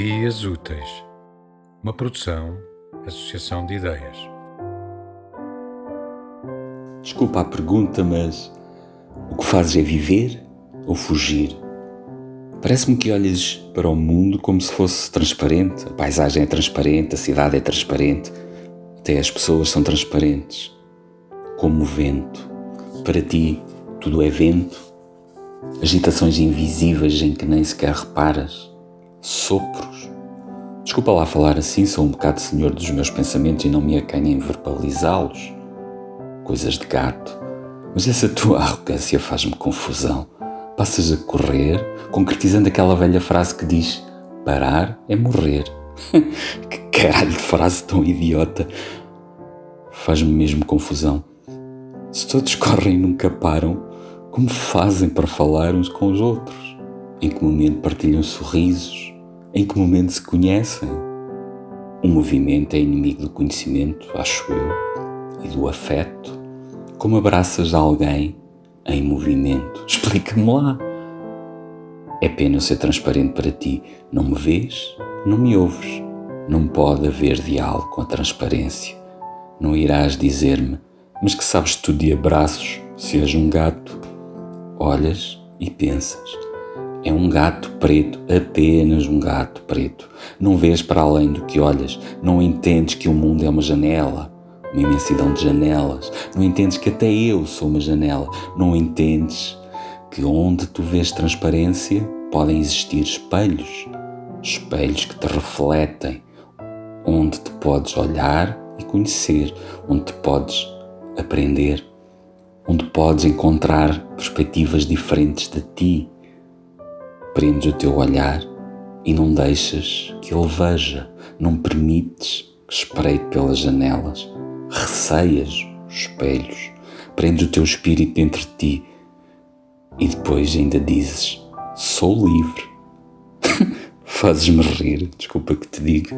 Ideias Úteis, uma produção, associação de ideias. Desculpa a pergunta, mas o que fazes é viver ou fugir? Parece-me que olhas para o mundo como se fosse transparente. A paisagem é transparente, a cidade é transparente, até as pessoas são transparentes, como o vento. Para ti, tudo é vento, agitações invisíveis em que nem sequer reparas sopros. Desculpa lá falar assim, sou um bocado senhor dos meus pensamentos e não me acanho em verbalizá-los. Coisas de gato. Mas essa tua arrogância faz-me confusão. Passas a correr, concretizando aquela velha frase que diz: parar é morrer. que caralho de frase tão idiota. Faz-me mesmo confusão. Se todos correm e nunca param, como fazem para falar uns com os outros? Em que momento partilham sorrisos? Em que momento se conhecem? O movimento é inimigo do conhecimento, acho eu, e do afeto. Como abraças alguém em movimento? Explica-me lá. É pena eu ser transparente para ti. Não me vês, não me ouves. Não pode haver diálogo com a transparência. Não irás dizer-me, mas que sabes tu de abraços se és um gato? Olhas e pensas é um gato preto, apenas um gato preto. Não vês para além do que olhas, não entendes que o mundo é uma janela, uma imensidão de janelas. Não entendes que até eu sou uma janela. Não entendes que onde tu vês transparência podem existir espelhos, espelhos que te refletem, onde te podes olhar e conhecer, onde te podes aprender, onde podes encontrar perspectivas diferentes de ti Prendes o teu olhar e não deixas que ele veja, não permites que espreite pelas janelas, receias os espelhos, prendes o teu espírito dentro de ti e depois ainda dizes: Sou livre. Fazes-me rir, desculpa que te diga.